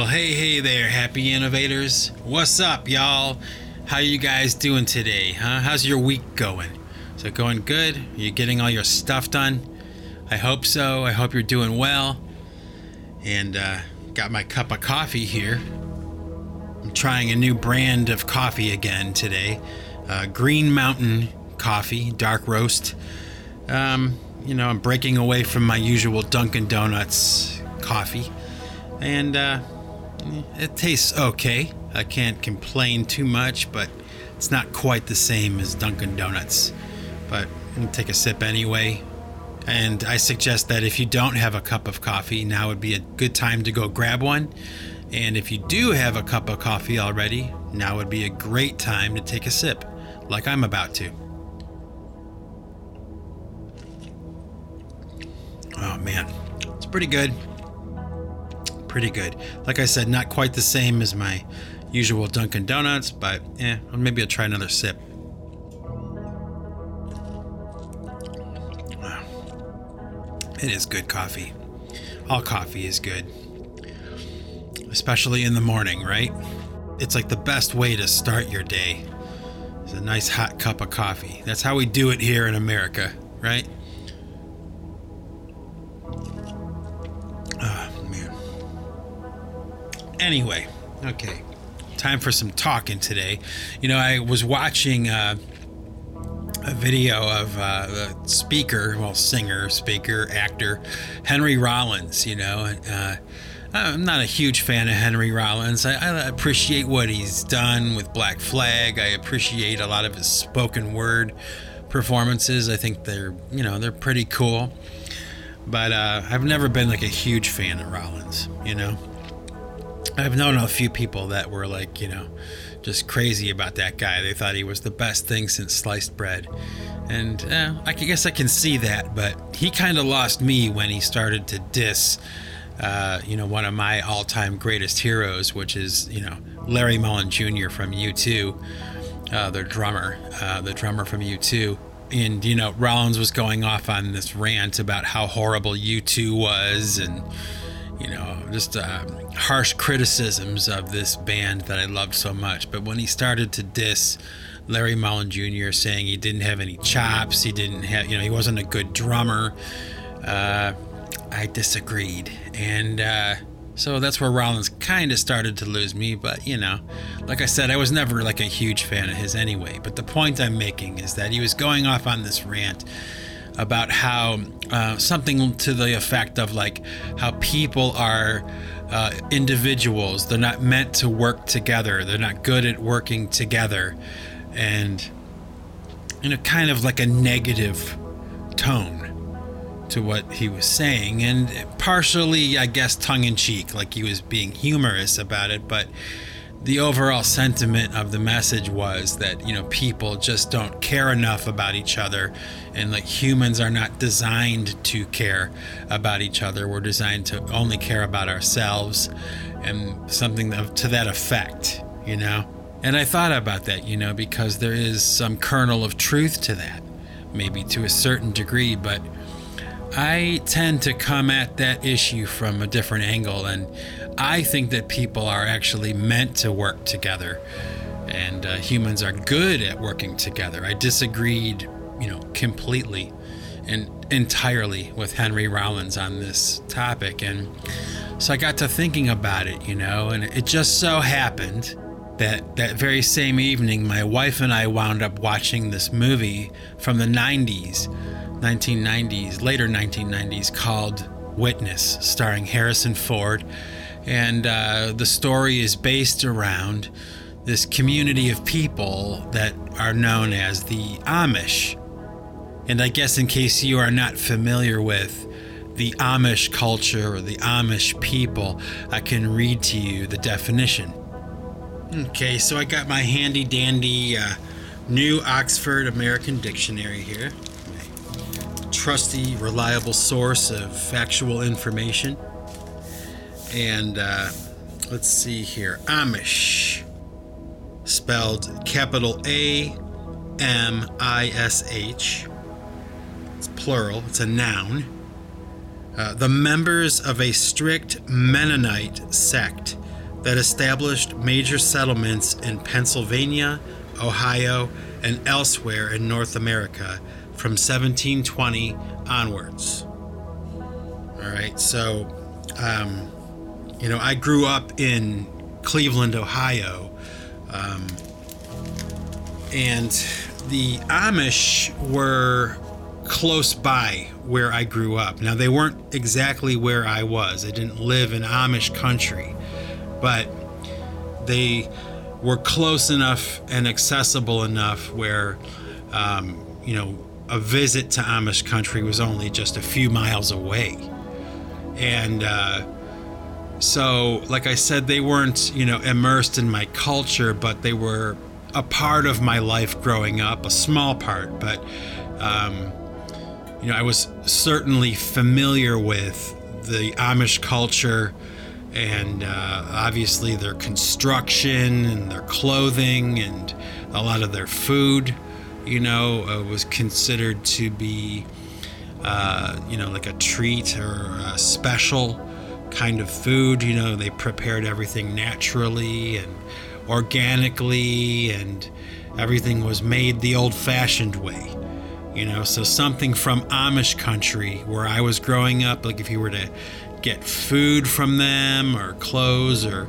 Well, hey, hey there, happy innovators. What's up, y'all? How you guys doing today, huh? How's your week going? Is it going good? Are you getting all your stuff done? I hope so. I hope you're doing well. And uh, got my cup of coffee here. I'm trying a new brand of coffee again today. Uh, Green Mountain Coffee, dark roast. Um, you know, I'm breaking away from my usual Dunkin' Donuts coffee, and uh, it tastes okay. I can't complain too much, but it's not quite the same as Dunkin' Donuts. But take a sip anyway. And I suggest that if you don't have a cup of coffee, now would be a good time to go grab one. And if you do have a cup of coffee already, now would be a great time to take a sip, like I'm about to. Oh man, it's pretty good. Pretty good. Like I said, not quite the same as my usual Dunkin' Donuts, but eh, maybe I'll try another sip. It is good coffee. All coffee is good. Especially in the morning, right? It's like the best way to start your day. It's a nice hot cup of coffee. That's how we do it here in America, right? Anyway, okay. Time for some talking today. You know, I was watching uh, a video of uh, the speaker, well, singer, speaker, actor, Henry Rollins. You know, uh, I'm not a huge fan of Henry Rollins. I, I, appreciate what he's done with Black Flag. I appreciate a lot of his spoken word performances. I think they're, you know, they're pretty cool. But uh, I've never been like a huge fan of Rollins. You know, I've known a few people that were like, you know just crazy about that guy. They thought he was the best thing since sliced bread. And eh, I guess I can see that, but he kind of lost me when he started to diss, uh, you know, one of my all time greatest heroes, which is, you know, Larry Mullen Jr. from U2, uh, the drummer, uh, the drummer from U2. And, you know, Rollins was going off on this rant about how horrible U2 was and, you know, just uh, harsh criticisms of this band that I loved so much. But when he started to diss Larry Mullen Jr., saying he didn't have any chops, he didn't have, you know, he wasn't a good drummer, uh, I disagreed. And uh, so that's where Rollins kind of started to lose me. But, you know, like I said, I was never like a huge fan of his anyway. But the point I'm making is that he was going off on this rant about how uh, something to the effect of like how people are uh, individuals. They're not meant to work together. They're not good at working together, and in a kind of like a negative tone to what he was saying, and partially, I guess, tongue in cheek, like he was being humorous about it, but the overall sentiment of the message was that you know people just don't care enough about each other and like humans are not designed to care about each other. We're designed to only care about ourselves and something to that effect you know? And i thought about that you know because there is some kernel of truth to that maybe to a certain degree but I tend to come at that issue from a different angle, and I think that people are actually meant to work together, and uh, humans are good at working together. I disagreed, you know, completely and entirely with Henry Rollins on this topic, and so I got to thinking about it, you know, and it just so happened that that very same evening, my wife and I wound up watching this movie from the 90s 1990s, later 1990s, called Witness, starring Harrison Ford. And uh, the story is based around this community of people that are known as the Amish. And I guess, in case you are not familiar with the Amish culture or the Amish people, I can read to you the definition. Okay, so I got my handy dandy uh, new Oxford American Dictionary here trusty, reliable source of factual information. And uh, let's see here Amish, spelled capital A M I S H. It's plural, it's a noun. Uh, the members of a strict Mennonite sect that established major settlements in Pennsylvania, Ohio, and elsewhere in North America from 1720 onwards. All right, so, um, you know, I grew up in Cleveland, Ohio, um, and the Amish were close by where I grew up. Now, they weren't exactly where I was, I didn't live in Amish country, but they were close enough and accessible enough where, um, you know, a visit to Amish country was only just a few miles away. And uh, so, like I said, they weren't, you know, immersed in my culture, but they were a part of my life growing up, a small part, but, um, you know, I was certainly familiar with the Amish culture and uh, obviously their construction and their clothing and a lot of their food, you know, uh, was considered to be, uh, you know, like a treat or a special kind of food. You know, they prepared everything naturally and organically, and everything was made the old fashioned way. You know, so something from Amish country where I was growing up, like if you were to get food from them or clothes or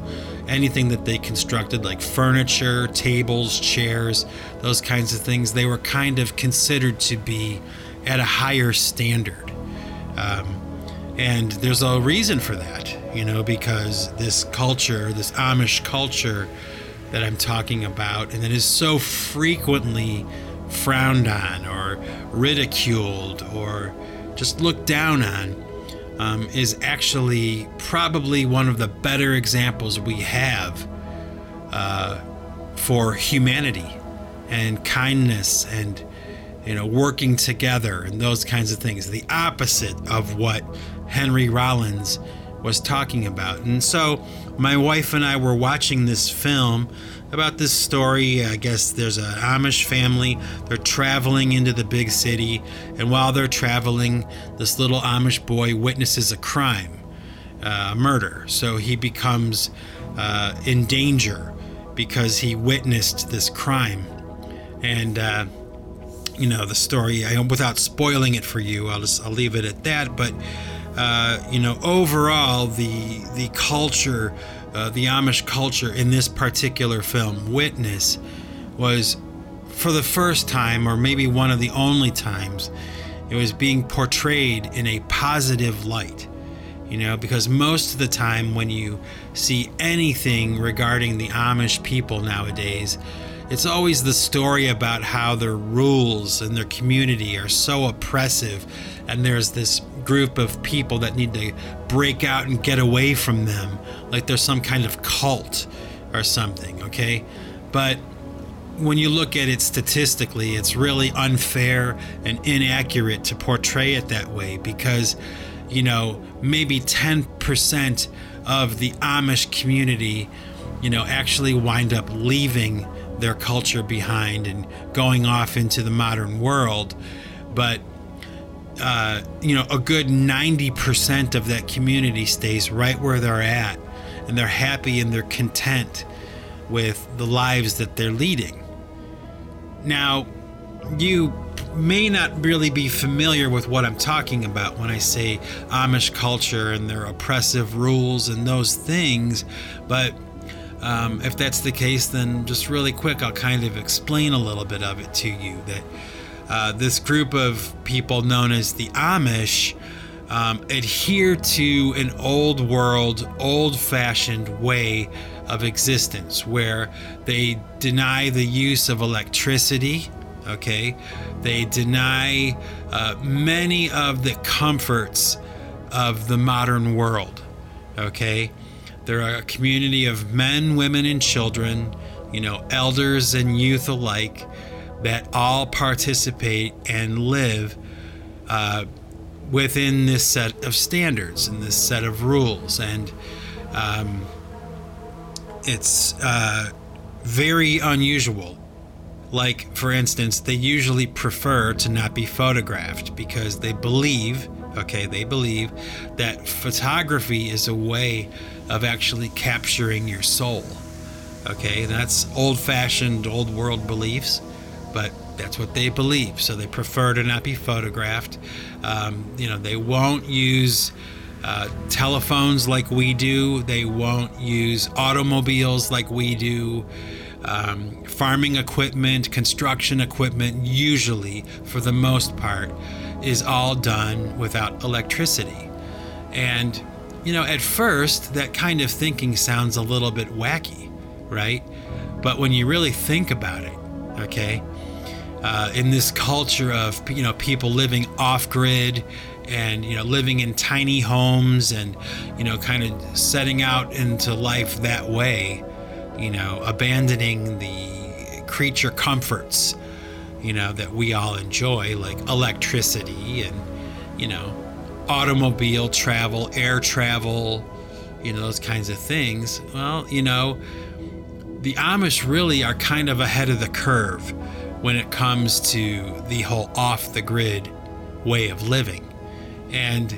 anything that they constructed, like furniture, tables, chairs, those kinds of things, they were kind of considered to be at a higher standard. Um, and there's a reason for that, you know, because this culture, this Amish culture that I'm talking about, and that is so frequently frowned on or ridiculed or just looked down on um, is actually probably one of the better examples we have uh, for humanity and kindness and you know working together and those kinds of things. The opposite of what henry rollins was talking about. And so my wife and i were watching this film about this story. I guess there's an Amish family. They're traveling into the big city, and while they're traveling, this little Amish boy witnesses a crime, uh, murder. So he becomes uh, in danger because he witnessed this crime. And uh, you know the story. I, without spoiling it for you, I'll just I'll leave it at that. But uh, you know, overall, the the culture uh, the Amish culture in this particular film, Witness, was for the first time, or maybe one of the only times, it was being portrayed in a positive light. You know, because most of the time when you see anything regarding the Amish people nowadays, it's always the story about how their rules and their community are so oppressive, and there's this group of people that need to break out and get away from them, like there's some kind of cult or something, okay? But when you look at it statistically, it's really unfair and inaccurate to portray it that way because, you know, maybe 10% of the Amish community, you know, actually wind up leaving their culture behind and going off into the modern world. But uh, you know, a good 90% of that community stays right where they're at and they're happy and they're content with the lives that they're leading. Now, you may not really be familiar with what I'm talking about when I say Amish culture and their oppressive rules and those things, but um, if that's the case, then just really quick, I'll kind of explain a little bit of it to you that uh, this group of people known as the Amish um, adhere to an old world, old fashioned way of existence where they deny the use of electricity. Okay, they deny uh, many of the comforts of the modern world. Okay, they're a community of men, women, and children, you know, elders and youth alike that all participate and live uh, within this set of standards and this set of rules. And um, it's uh, very unusual. Like, for instance, they usually prefer to not be photographed because they believe Okay, they believe that photography is a way of actually capturing your soul. Okay, that's old fashioned, old world beliefs, but that's what they believe. So they prefer to not be photographed. Um, you know, they won't use uh, telephones like we do, they won't use automobiles like we do. Um, farming equipment, construction equipment, usually, for the most part, is all done without electricity. And, you know, at first, that kind of thinking sounds a little bit wacky, right? But when you really think about it, okay, uh, in this culture of, you know, people living off grid, and you know living in tiny homes and you know kind of setting out into life that way you know abandoning the creature comforts you know that we all enjoy like electricity and you know automobile travel air travel you know those kinds of things. Well you know the amish really are kind of ahead of the curve when it comes to the whole off the grid way of living and,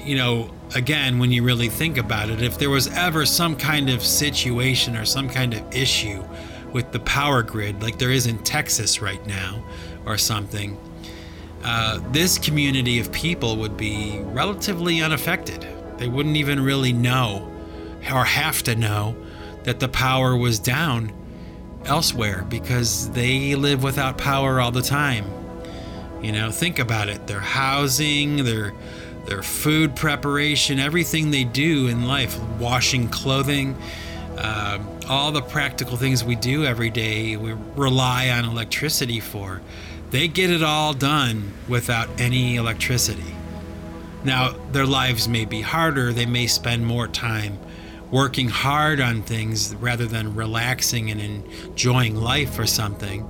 you know, again, when you really think about it, if there was ever some kind of situation or some kind of issue with the power grid, like there is in Texas right now or something, uh, this community of people would be relatively unaffected. They wouldn't even really know or have to know that the power was down elsewhere because they live without power all the time. You know, think about it. Their housing, their their food preparation, everything they do in life, washing clothing, uh, all the practical things we do every day, we rely on electricity for. They get it all done without any electricity. Now, their lives may be harder, they may spend more time working hard on things rather than relaxing and enjoying life or something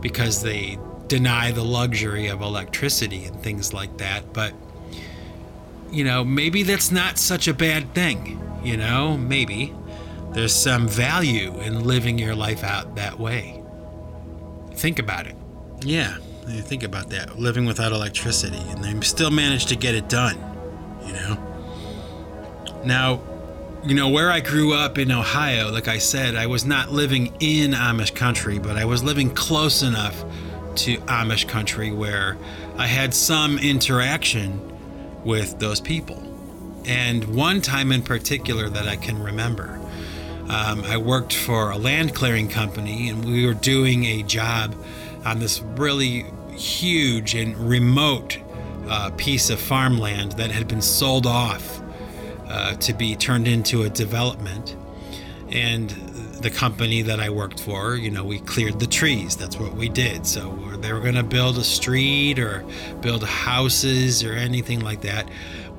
because they deny the luxury of electricity and things like that. But, you know, maybe that's not such a bad thing. You know, maybe there's some value in living your life out that way. Think about it. Yeah, think about that. Living without electricity, and they still manage to get it done, you know? Now, you know, where I grew up in Ohio, like I said, I was not living in Amish country, but I was living close enough to Amish country where I had some interaction with those people. And one time in particular that I can remember, um, I worked for a land clearing company and we were doing a job on this really huge and remote uh, piece of farmland that had been sold off uh, to be turned into a development. And the company that I worked for, you know, we cleared the trees. That's what we did. So they were going to build a street or build houses or anything like that.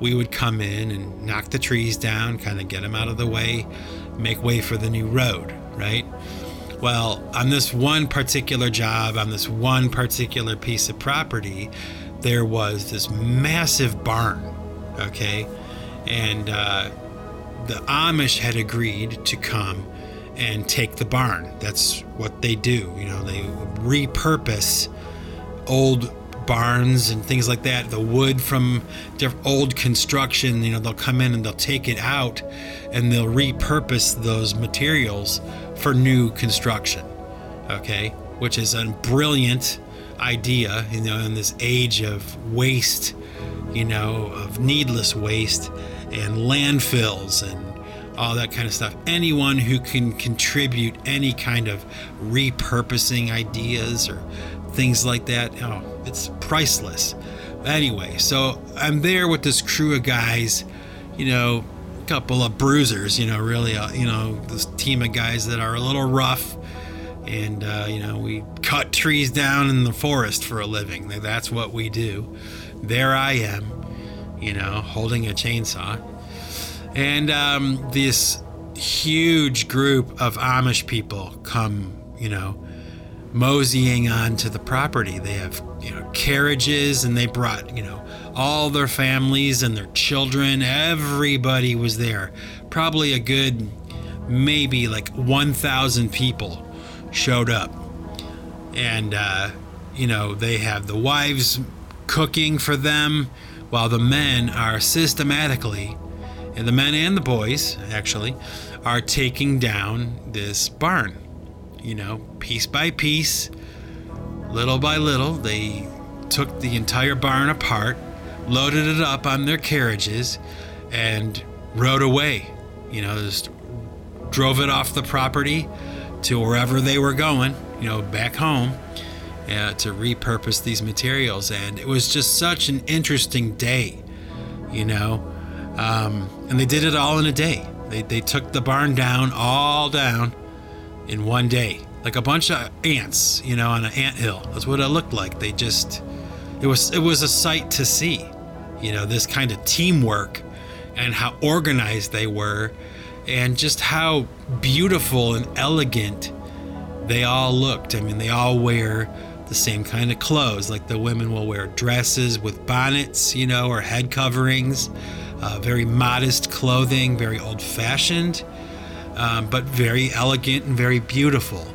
We would come in and knock the trees down, kind of get them out of the way, make way for the new road, right? Well, on this one particular job, on this one particular piece of property, there was this massive barn, okay? And uh, the Amish had agreed to come and take the barn. That's what they do. You know, they repurpose old barns and things like that. The wood from old construction, you know, they'll come in and they'll take it out and they'll repurpose those materials for new construction. Okay, which is a brilliant idea, you know, in this age of waste, you know, of needless waste and landfills and all that kind of stuff. Anyone who can contribute any kind of repurposing ideas or things like that, oh, it's priceless. Anyway, so I'm there with this crew of guys, you know, a couple of bruisers, you know, really, uh, you know, this team of guys that are a little rough. And, uh, you know, we cut trees down in the forest for a living. That's what we do. There I am, you know, holding a chainsaw and um, this huge group of Amish people come, you know, moseying onto the property. They have, you know, carriages and they brought, you know, all their families and their children. Everybody was there. Probably a good, maybe like 1,000 people showed up. And, uh, you know, they have the wives cooking for them while the men are systematically, and the men and the boys actually, are taking down this barn. You know, piece by piece, little by little, they took the entire barn apart, loaded it up on their carriages, and rode away. You know, just drove it off the property to wherever they were going, you know, back home uh, to repurpose these materials. And it was just such an interesting day, you know. Um, and they did it all in a day. They, they took the barn down, all down in one day. Like a bunch of ants, you know, on an ant hill. That's what it looked like. They just, it was, it was a sight to see, you know, this kind of teamwork and how organized they were and just how beautiful and elegant they all looked. I mean, they all wear the same kind of clothes. Like the women will wear dresses with bonnets, you know, or head coverings, uh, very modest clothing, very old fashioned, um, but very elegant and very beautiful.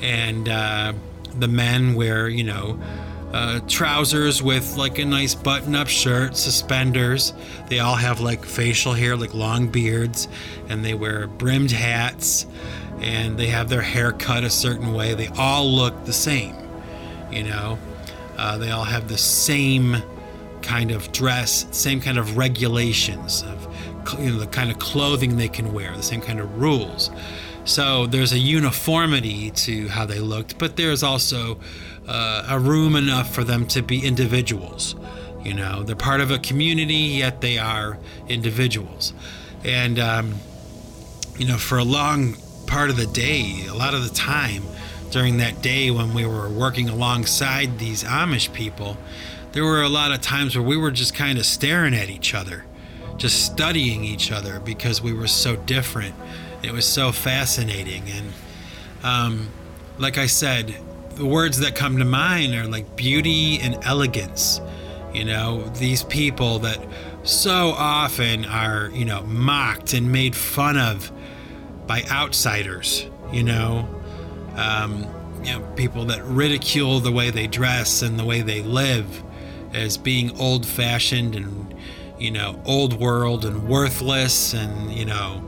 And uh, the men wear, you know, uh, trousers with like a nice button up shirt, suspenders. They all have like facial hair, like long beards, and they wear brimmed hats and they have their hair cut a certain way. They all look the same, you know. Uh, they all have the same kind of dress, same kind of regulations of you know the kind of clothing they can wear, the same kind of rules. So there's a uniformity to how they looked, but there's also uh, a room enough for them to be individuals. You know, they're part of a community, yet they are individuals. And, um, you know, for a long part of the day, a lot of the time during that day when we were working alongside these Amish people, there were a lot of times where we were just kind of staring at each other, just studying each other because we were so different. It was so fascinating. And, um, like I said, the words that come to mind are like beauty and elegance. You know, these people that so often are, you know, mocked and made fun of by outsiders, you know, um, you know, people that ridicule the way they dress and the way they live as being old fashioned and, you know, old world and worthless and, you know,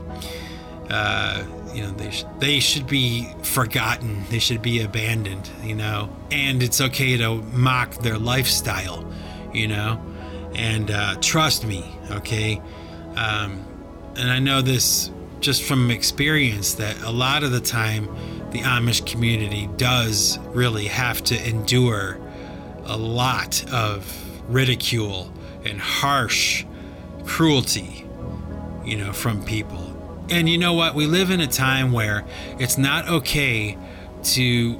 uh, you know they sh- they should be forgotten. They should be abandoned you know? And it's okay to mock their lifestyle you know? And uh, trust me okay? Um, and i know this just from experience that a lot of the time the amish community does really have to endure a lot of ridicule and harsh cruelty you know from people and you know what? We live in a time where it's not okay to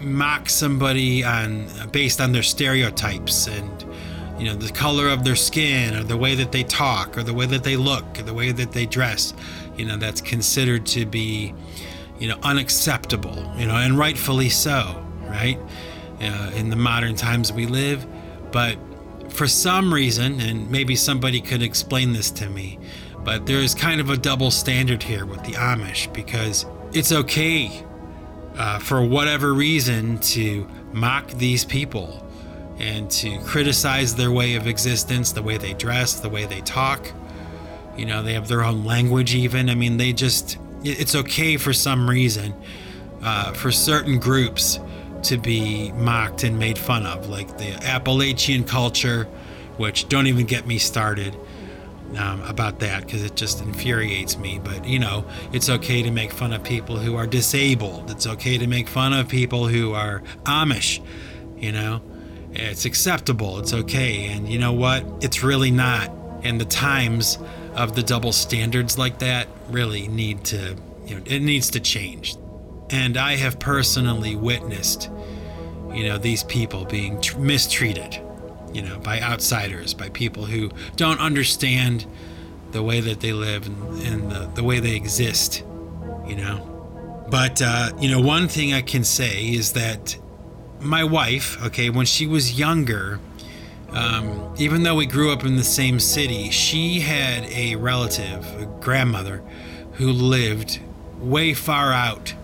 mock somebody on based on their stereotypes and you know the color of their skin or the way that they talk or the way that they look or the way that they dress you know that's considered to be you know unacceptable you know and rightfully so right uh, in the modern times we live but for some reason and maybe somebody could explain this to me but there is kind of a double standard here with the Amish because it's okay uh, for whatever reason to mock these people and to criticize their way of existence, the way they dress, the way they talk. You know, they have their own language, even. I mean, they just, it's okay for some reason uh, for certain groups to be mocked and made fun of, like the Appalachian culture, which don't even get me started um, about that because it just infuriates me. But you know, it's okay to make fun of people who are disabled. It's okay to make fun of people who are Amish. You know, it's acceptable. It's okay. And you know what? It's really not. And the times of the double standards like that really need to, you know, it needs to change. And I have personally witnessed, you know, these people being tr- mistreated you know, by outsiders, by people who don't understand the way that they live and, and the, the way they exist, you know. But, uh, you know, one thing I can say is that my wife, okay, when she was younger, um, even though we grew up in the same city, she had a relative, a grandmother, who lived way far out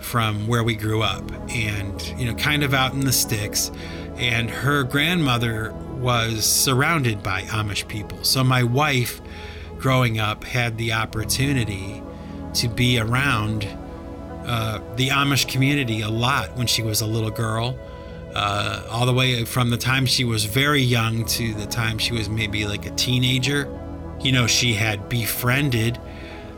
from where we grew up and, you know, kind of out in the sticks and her grandmother was surrounded by Amish people. So my wife, growing up, had the opportunity to be around uh, the Amish community a lot when she was a little girl. Uh, all the way from the time she was very young to the time she was maybe like a teenager. You know, she had befriended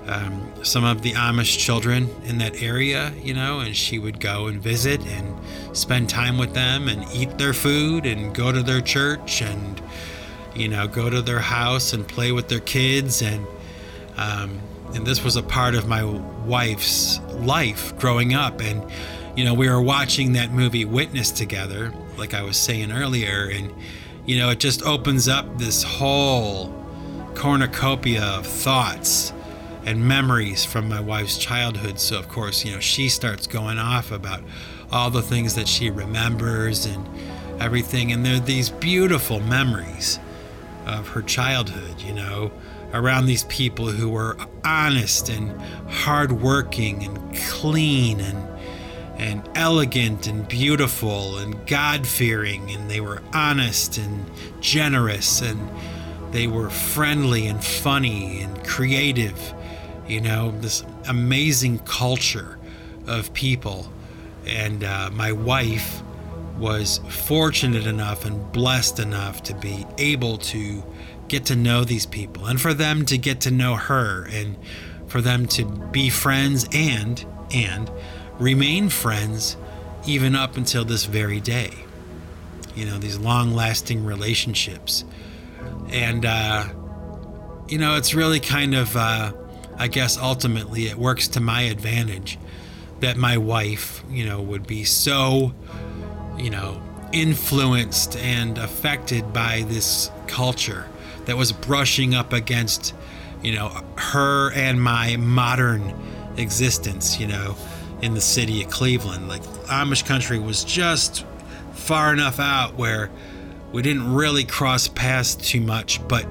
um, some of the Amish children in that area, you know, and she would go and visit and spend time with them and eat their food and go to their church and, you know, go to their house and play with their kids. And, um, and this was a part of my wife's life growing up. And, you know, we were watching that movie Witness together, like I was saying earlier, and, you know, it just opens up this whole cornucopia of thoughts and memories from my wife's childhood. So, of course, you know, she starts going off about all the things that she remembers and everything. And they're these beautiful memories of her childhood, you know, around these people who were honest and hardworking and clean and and elegant and beautiful and God fearing, and they were honest and generous, and they were friendly and funny and creative. You know, this amazing culture of people. And uh, my wife was fortunate enough and blessed enough to be able to get to know these people and for them to get to know her and for them to be friends and and remain friends even up until this very day. You know, these long lasting relationships. And, uh, you know, it's really kind of, uh, I guess ultimately it works to my advantage that my wife, you know, would be so, you know, influenced and affected by this culture that was brushing up against, you know, her and my modern existence, you know in the city of Cleveland. Like Amish country was just far enough out where we didn't really cross paths too much, but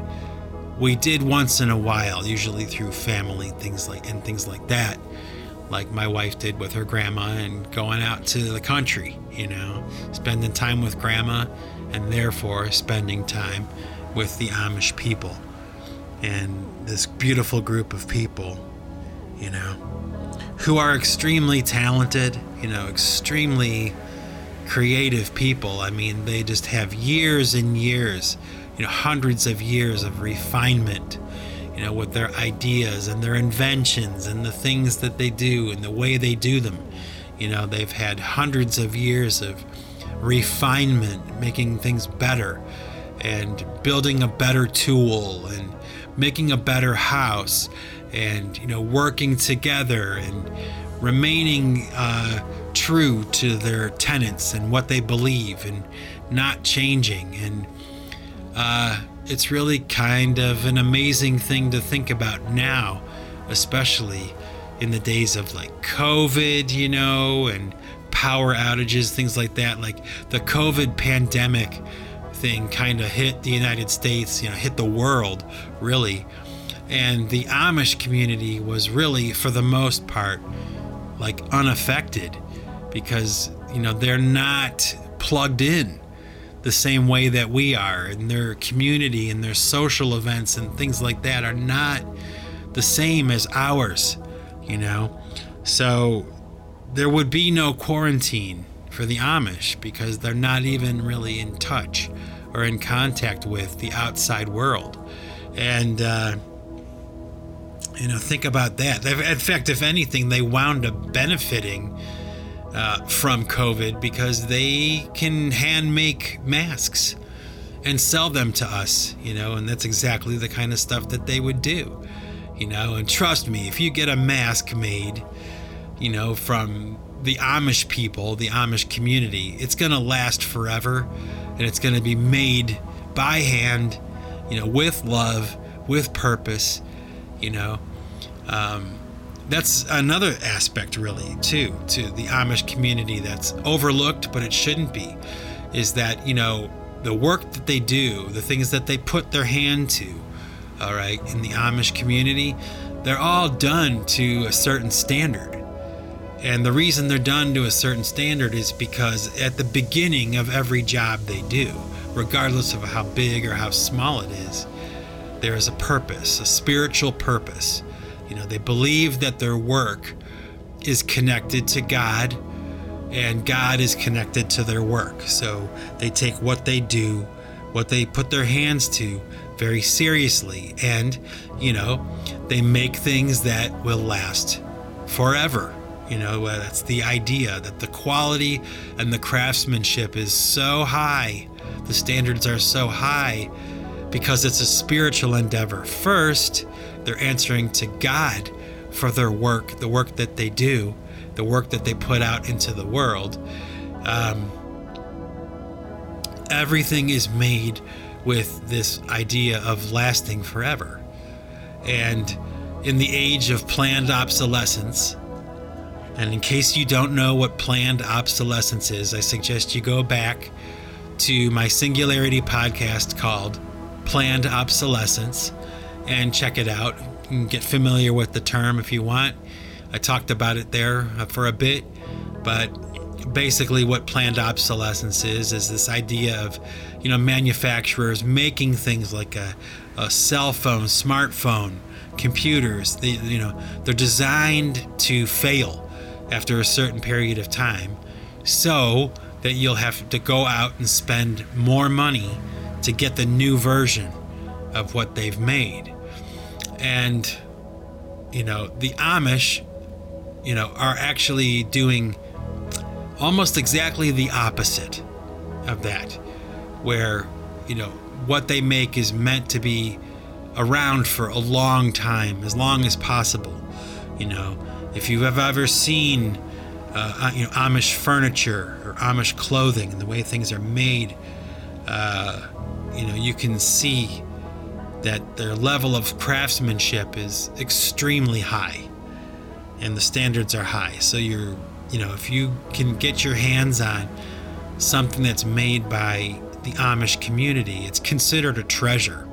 we did once in a while, usually through family things like and things like that. Like my wife did with her grandma and going out to the country, you know, spending time with grandma and therefore spending time with the Amish people and this beautiful group of people, you know who are extremely talented, you know, extremely creative people. I mean, they just have years and years, you know, hundreds of years of refinement, you know, with their ideas and their inventions and the things that they do and the way they do them. You know, they've had hundreds of years of refinement, making things better and building a better tool and making a better house and you know working together and remaining uh, true to their tenets and what they believe and not changing. And uh, it's really kind of an amazing thing to think about now especially in the days of like covid you know and power outages things like that. Like the covid pandemic thing kind of hit the united states you know hit the world really and the Amish community was really, for the most part, like unaffected because, you know, they're not plugged in the same way that we are, and their community and their social events and things like that are not the same as ours, you know? So there would be no quarantine for the Amish because they're not even really in touch or in contact with the outside world. And, uh, you know, think about that. In fact, if anything, they wound up benefiting uh, from COVID because they can hand make masks and sell them to us, you know, and that's exactly the kind of stuff that they would do, you know. And trust me, if you get a mask made, you know, from the Amish people, the Amish community, it's going to last forever and it's going to be made by hand, you know, with love, with purpose you know? Um, that's another aspect really too to the amish community that's overlooked but it shouldn't be is that you know the work that they do the things that they put their hand to all right in the amish community they're all done to a certain standard. And the reason they're done to a certain standard is because at the beginning of every job they do regardless of how big or how small it is, there is a purpose, a spiritual purpose. You know, they believe that their work is connected to God and God is connected to their work. So they take what they do, what they put their hands to, very seriously. And, you know, they make things that will last forever. You know, uh, that's the idea that the quality and the craftsmanship is so high, the standards are so high because it's a spiritual endeavor. First, they're answering to God for their work, the work that they do, the work that they put out into the world. Um, everything is made with this idea of lasting forever. And in the age of planned obsolescence, and in case you don't know what planned obsolescence is, I suggest you go back to my Singularity podcast called Planned Obsolescence and check it out. Can get familiar with the term if you want. I talked about it there for a bit, but basically what planned obsolescence is is this idea of you know manufacturers making things like a, a cell phone smartphone computers they, you know they're designed to fail after a certain period of time so that you'll have to go out and spend more money to get the new version of what they've made and you know the amish you know are actually doing almost exactly the opposite of that, where, you know, what they make is meant to be around for a long time, as long as possible. You know, if you have ever seen, uh, you know, Amish furniture or Amish clothing and the way things are made, uh, you know, you can see that their level of craftsmanship is extremely high and the standards are high. So you're you know, if you can get your hands on something that's made by the Amish community, it's considered a treasure.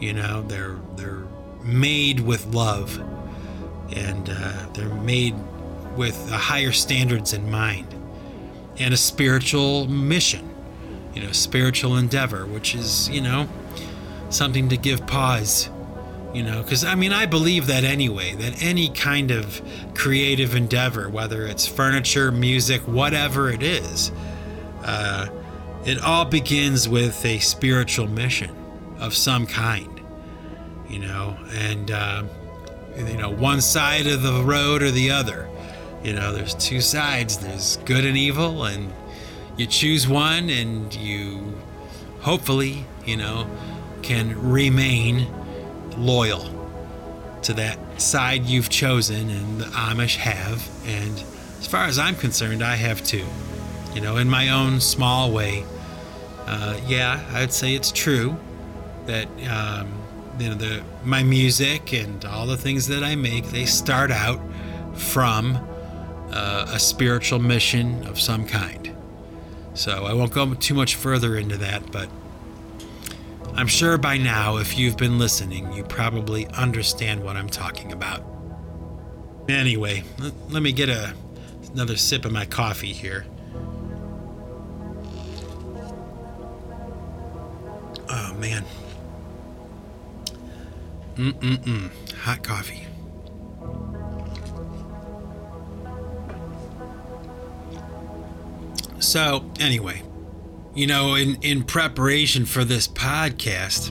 You know, they're they're made with love, and uh, they're made with higher standards in mind, and a spiritual mission. You know, spiritual endeavor, which is you know something to give pause you know because i mean i believe that anyway that any kind of creative endeavor whether it's furniture music whatever it is uh, it all begins with a spiritual mission of some kind you know and uh, you know one side of the road or the other. You know there's two sides there's good and evil and you choose one and you hopefully you know can remain loyal to that side you've chosen, and the Amish have. And as far as I'm concerned, I have too. You know, in my own small way. Uh, yeah, I'd say it's true that um, you know the my music and all the things that I make they start out from uh, a spiritual mission of some kind. So I won't go too much further into that, but I'm sure by now, if you've been listening, you probably understand what I'm talking about. Anyway, let, me get a, another sip of my coffee here. Oh, man. Mm-mm-mm. Hot coffee. So, anyway, you know, in, in preparation for this podcast,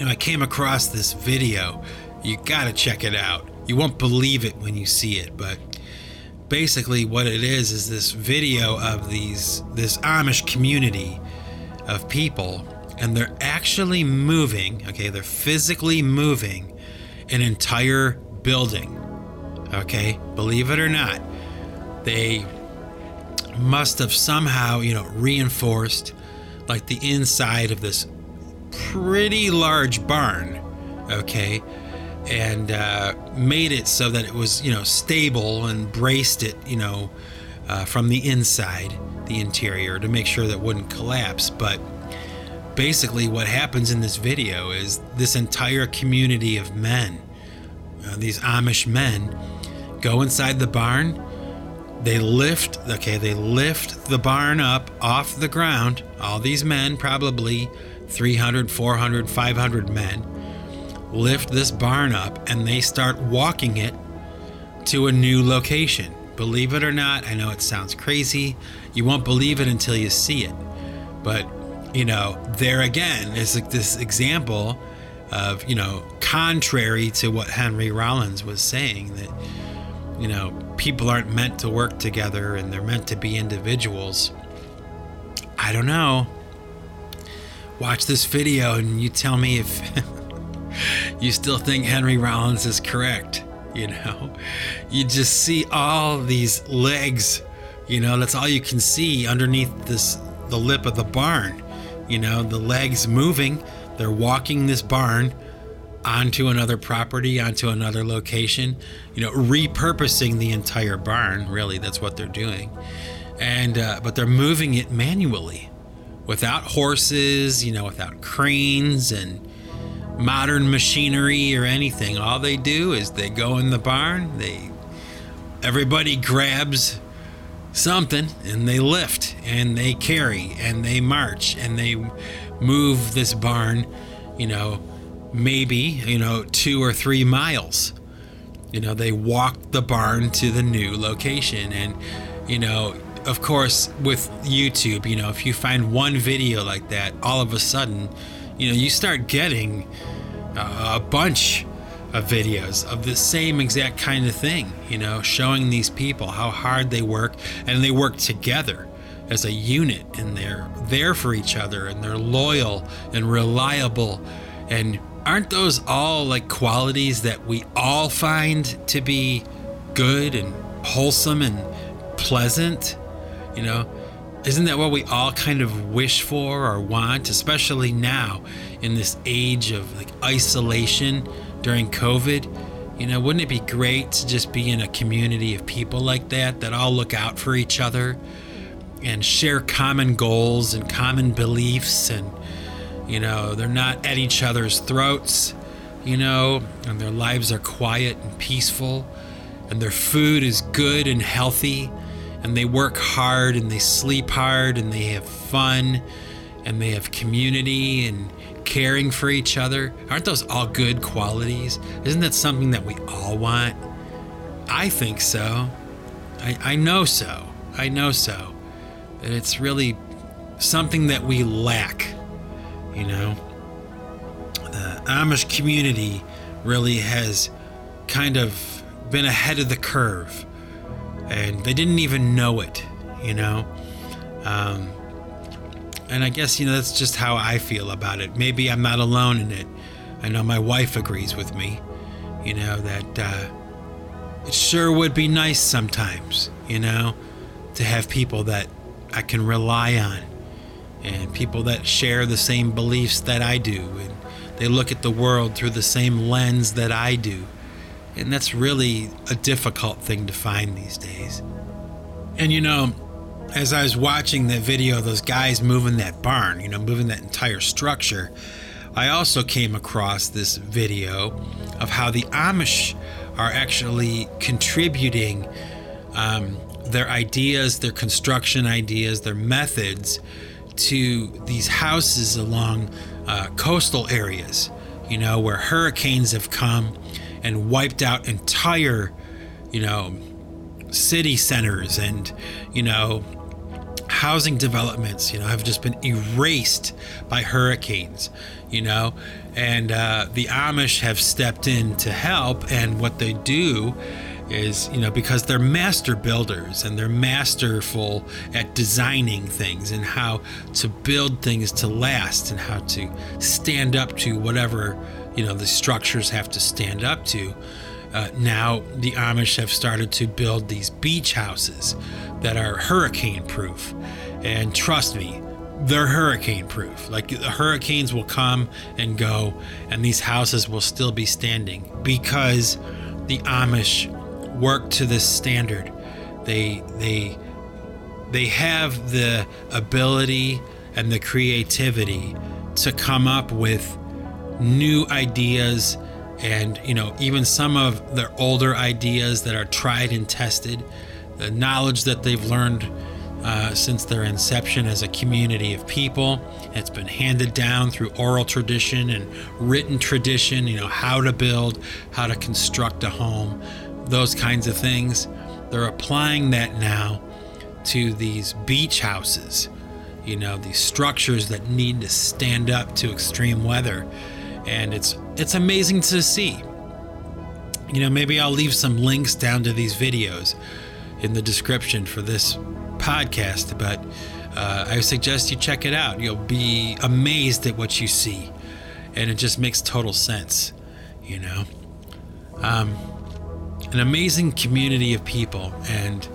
and I came across this video. You got to check it out. You won't believe it when you see it, but basically what it is is this video of these this Amish community of people and they're actually moving, okay? They're physically moving an entire building. Okay? Believe it or not. They must have somehow, you know, reinforced like the inside of this pretty large barn, okay, and uh, made it so that it was, you know, stable and braced it, you know, uh, from the inside, the interior, to make sure that wouldn't collapse. But basically, what happens in this video is this entire community of men, uh, these Amish men, go inside the barn They lift, okay, they lift the barn up off the ground. All these men, probably 300, 400, 500 men, lift this barn up and they start walking it to a new location. Believe it or not, I know it sounds crazy. You won't believe it until you see it. But, you know, there again is like this example of, you know, contrary to what Henry Rollins was saying that, you know, people aren't meant to work together and they're meant to be individuals. I don't know. Watch this video and you tell me if you still think Henry Rollins is correct. You know, you just see all these legs. You know, that's all you can see underneath this the lip of the barn. You know, the legs moving. They're walking this barn onto another property, onto another location. You know, repurposing the entire barn. Really, that's what they're doing. And uh, but they're moving it manually, without horses. You know, without cranes and modern machinery or anything. All they do is they go in the barn, they everybody grabs something and they lift and they carry and they march and they move this barn, you know, maybe, you know, 2 or 3 miles. You know, they walk the barn to the new location and you know, of course with YouTube, you know, if you find one video like that, all of a sudden you know, you start getting uh, a bunch of videos of the same exact kind of thing, you know, showing these people how hard they work and they work together as a unit and they're there for each other and they're loyal and reliable. And aren't those all like qualities that we all find to be good and wholesome and pleasant? You know, isn't that what we all kind of wish for or want, especially now in this age of like isolation during COVID? You know, wouldn't it be great to just be in a community of people like that that all look out for each other and share common goals and common beliefs and you know, they're not at each other's throats, you know, and their lives are quiet and peaceful and their food is good and healthy and they work hard and they sleep hard and they have fun and they have community and caring for each other. Aren't those all good qualities? Isn't that something that we all want? I think so. I, I know so. I know so. And it's really something that we lack, you know? The Amish community really has kind of been ahead of the curve and they didn't even know it, you know. Um, and I guess you know that's just how I feel about it. Maybe I'm not alone in it. I know my wife agrees with me. You know that uh, it sure would be nice sometimes, you know, to have people that I can rely on, and people that share the same beliefs that I do, and they look at the world through the same lens that I do and that's really a difficult thing to find these days. And you know, as I was watching that video of those guys moving that barn, you know, moving that entire structure, I also came across this video of how the Amish are actually contributing um, their ideas, their construction ideas, their methods to these houses along uh, coastal areas, you know, where hurricanes have come and wiped out entire, you know, city centers and, you know, housing developments, you know, have just been erased by hurricanes, you know, and uh, the Amish have stepped in to help. And what they do is, you know, because they're master builders and they're masterful at designing things and how to build things to last and how to stand up to whatever you know the structures have to stand up to. Uh, now the Amish have started to build these beach houses that are hurricane proof, and trust me, they're hurricane proof. Like the hurricanes will come and go, and these houses will still be standing because the Amish work to this standard. They they they have the ability and the creativity to come up with new ideas and you know even some of their older ideas that are tried and tested the knowledge that they've learned uh, since their inception as a community of people. It's been handed down through oral tradition and written tradition, you know, how to build, how to construct a home, those kinds of things. They're applying that now to these beach houses, you know, these structures that need to stand up to extreme weather. And it's it's amazing to see. You know, maybe I'll leave some links down to these videos in the description for this podcast, but uh, I suggest you check it out. You'll be amazed at what you see, and it just makes total sense, you know. Um, an amazing community of people, and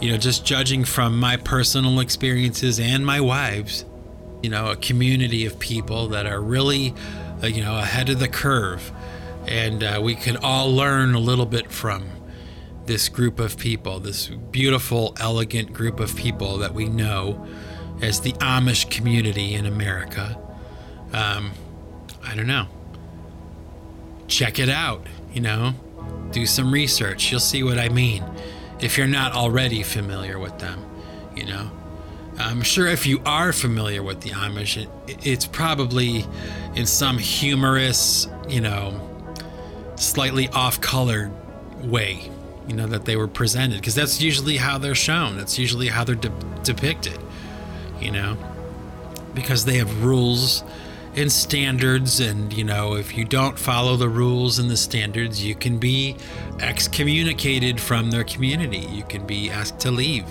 you know, just judging from my personal experiences and my wife's, you know, a community of people that are really, uh, you know, ahead of the curve, and uh, we can all learn a little bit from this group of people, this beautiful, elegant group of people that we know as the Amish community in America. Um, I don't know. Check it out, you know, do some research. You'll see what I mean if you're not already familiar with them, you know. I'm sure if you are familiar with the Amish, it, it's probably in some humorous, you know, slightly off colored way you know that they were presented because that's usually how they're shown that's usually how they're de- depicted you know because they have rules and standards and you know if you don't follow the rules and the standards you can be excommunicated from their community you can be asked to leave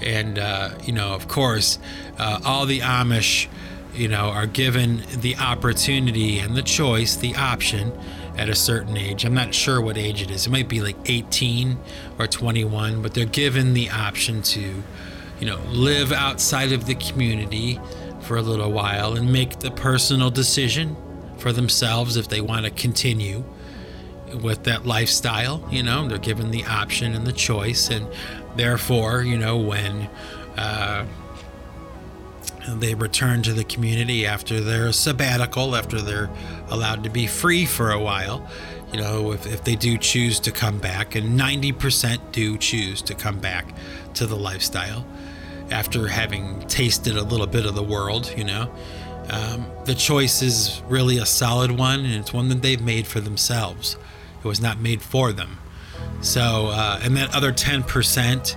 and uh, you know of course uh, all the amish you know are given the opportunity and the choice the option at a certain age. I'm not sure what age it is. It might be like 18 or 21, but they're given the option to, you know, live outside of the community for a little while and make the personal decision for themselves if they want to continue with that lifestyle. You know, they're given the option and the choice, and therefore, you know, when uh, they return to the community after their sabbatical, after they're allowed to be free for a while. You know, if, if they do choose to come back, and 90% do choose to come back to the lifestyle after having tasted a little bit of the world, you know. Um, the choice is really a solid one, and it's one that they've made for themselves. It was not made for them. So, uh, and that other 10%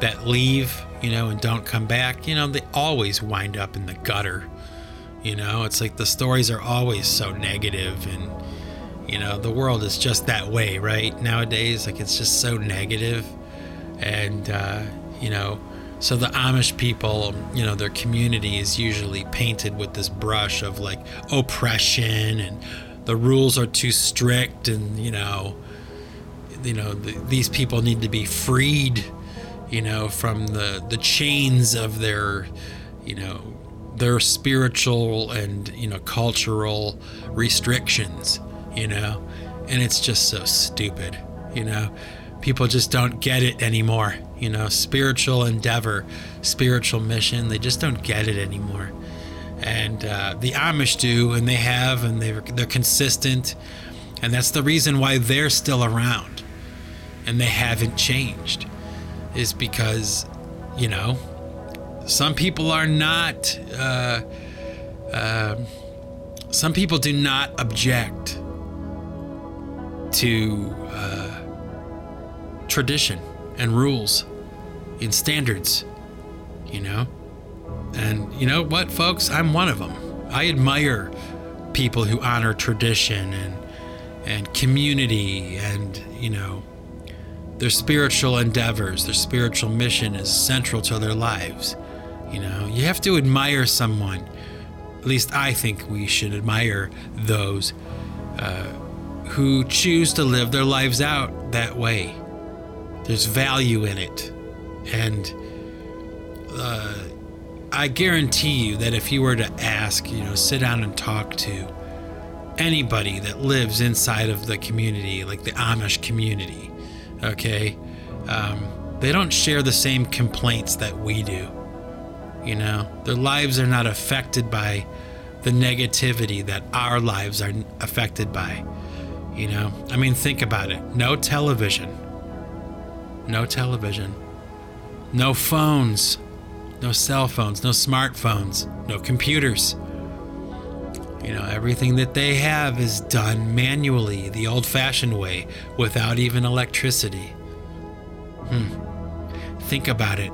that leave you know, and don't come back, you know, they always wind up in the gutter. You know, it's like the stories are always so negative and you know, the world is just that way, right? Nowadays, like it's just so negative. And uh, you know, so the Amish people, you know, their community is usually painted with this brush of like oppression and the rules are too strict and you know, you know, the, these people need to be freed you know, from the the chains of their, you know, their spiritual and you know cultural restrictions, you know, and it's just so stupid, you know. People just don't get it anymore, you know. Spiritual endeavor, spiritual mission, they just don't get it anymore. And uh, the Amish do, and they have, and they're they're consistent, and that's the reason why they're still around, and they haven't changed is because, you know, some people are not, uh, uh, some people do not object to uh, tradition and rules and standards, you know? And you know what, folks? I'm one of them. I admire people who honor tradition and and community and you know their spiritual endeavors, their spiritual mission is central to their lives. You know, you have to admire someone. At least I think we should admire those uh, who choose to live their lives out that way. There's value in it. And uh, I guarantee you that if you were to ask, you know, sit down and talk to anybody that lives inside of the community, like the Amish community, okay? Um, they don't share the same complaints that we do. You know, their lives are not affected by the negativity that our lives are affected by. You know, I mean, think about it no television, no television, No phones, no cell phones, no smartphones, no computers. You know, everything that they have is done manually, the old fashioned way, without even electricity. Hmm. Think about it.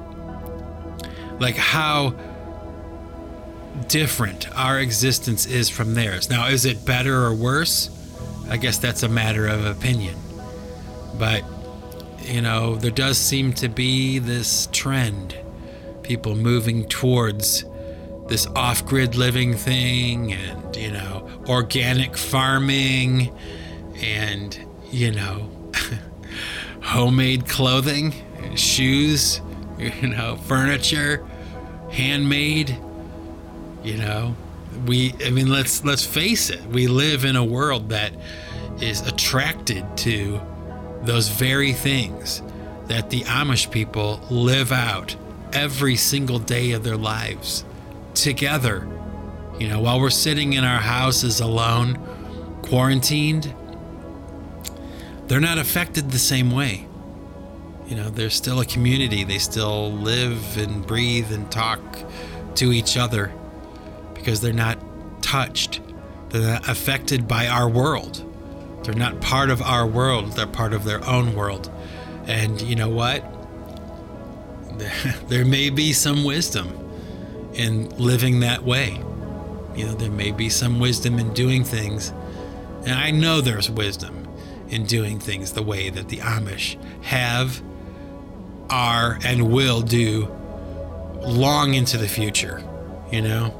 Like how different our existence is from theirs. Now, is it better or worse? I guess that's a matter of opinion. But, you know, there does seem to be this trend people moving towards this off grid living thing and, you know, organic farming and, you know, homemade clothing, shoes, you know, furniture, handmade, you know. We I mean let's let's face it. We live in a world that is attracted to those very things that the Amish people live out every single day of their lives together. You know, while we're sitting in our houses alone, quarantined, they're not affected the same way. You know, they're still a community. They still live and breathe and talk to each other because they're not touched. They're not affected by our world. They're not part of our world. They're part of their own world. And you know what? There may be some wisdom in living that way. You know, there may be some wisdom in doing things. And I know there's wisdom in doing things the way that the Amish have, are, and will do long into the future, you know?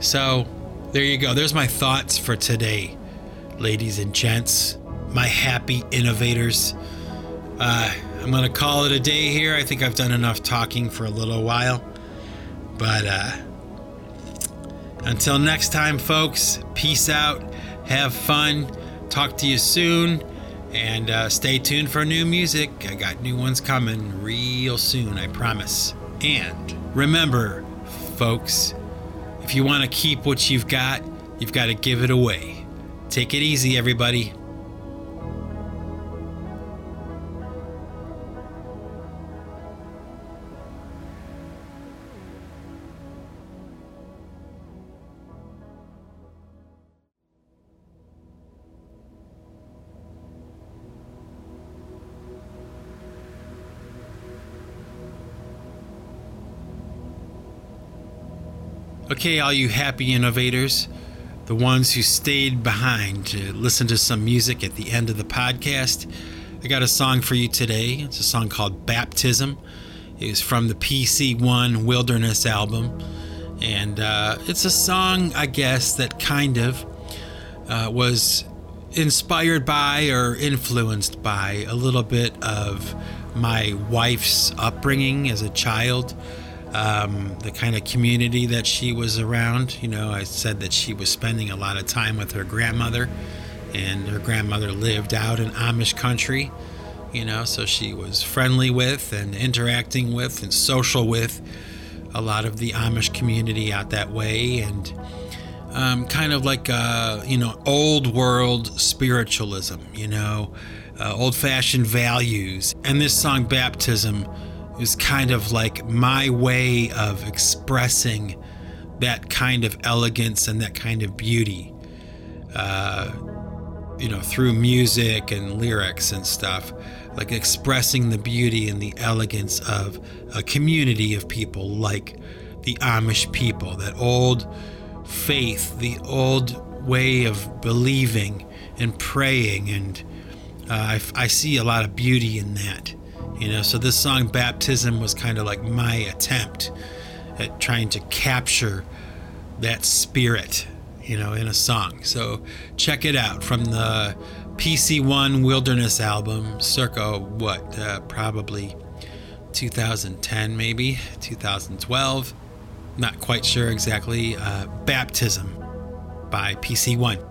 So, there you go. There's my thoughts for today, ladies and gents, my happy innovators. Uh, I'm going to call it a day here. I think I've done enough talking for a little while. But uh, until next time, folks, peace out, have fun, talk to you soon, and uh, stay tuned for new music. I got new ones coming real soon, I promise. And remember, folks, if you want to keep what you've got, you've got to give it away. Take it easy, everybody. Okay, all you happy innovators, the ones who stayed behind to listen to some music at the end of the podcast, I got a song for you today. It's a song called Baptism. It was from the PC1 Wilderness album. And uh, it's a song, I guess, that kind of uh, was inspired by or influenced by a little bit of my wife's upbringing as a child um, the kind of community that she was around. You know, I said that she was spending a lot of time with her grandmother, and her grandmother lived out in Amish country. You know, so she was friendly with and interacting with and social with a lot of the Amish community out that way, and um, kind of like uh, you know old world spiritualism. You know, uh, old fashioned values, and this song "Baptism." Is kind of like my way of expressing that kind of elegance and that kind of beauty, uh, you know, through music and lyrics and stuff, like expressing the beauty and the elegance of a community of people like the Amish people, that old faith, the old way of believing and praying. And uh, I, I see a lot of beauty in that. You know, so this song Baptism was kind of like my attempt at trying to capture that spirit, you know, in a song. So check it out from the PC1 Wilderness album, circa what, uh, probably 2010, maybe 2012. Not quite sure exactly. Uh, Baptism by PC1.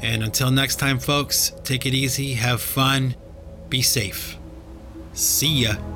And until next time, folks, take it easy, have fun, be safe. See ya.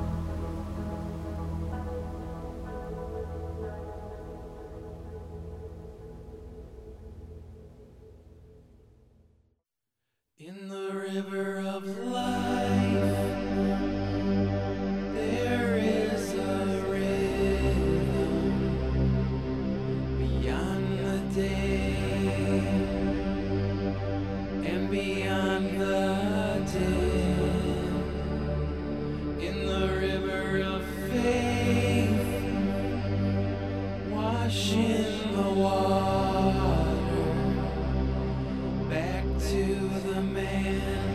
The man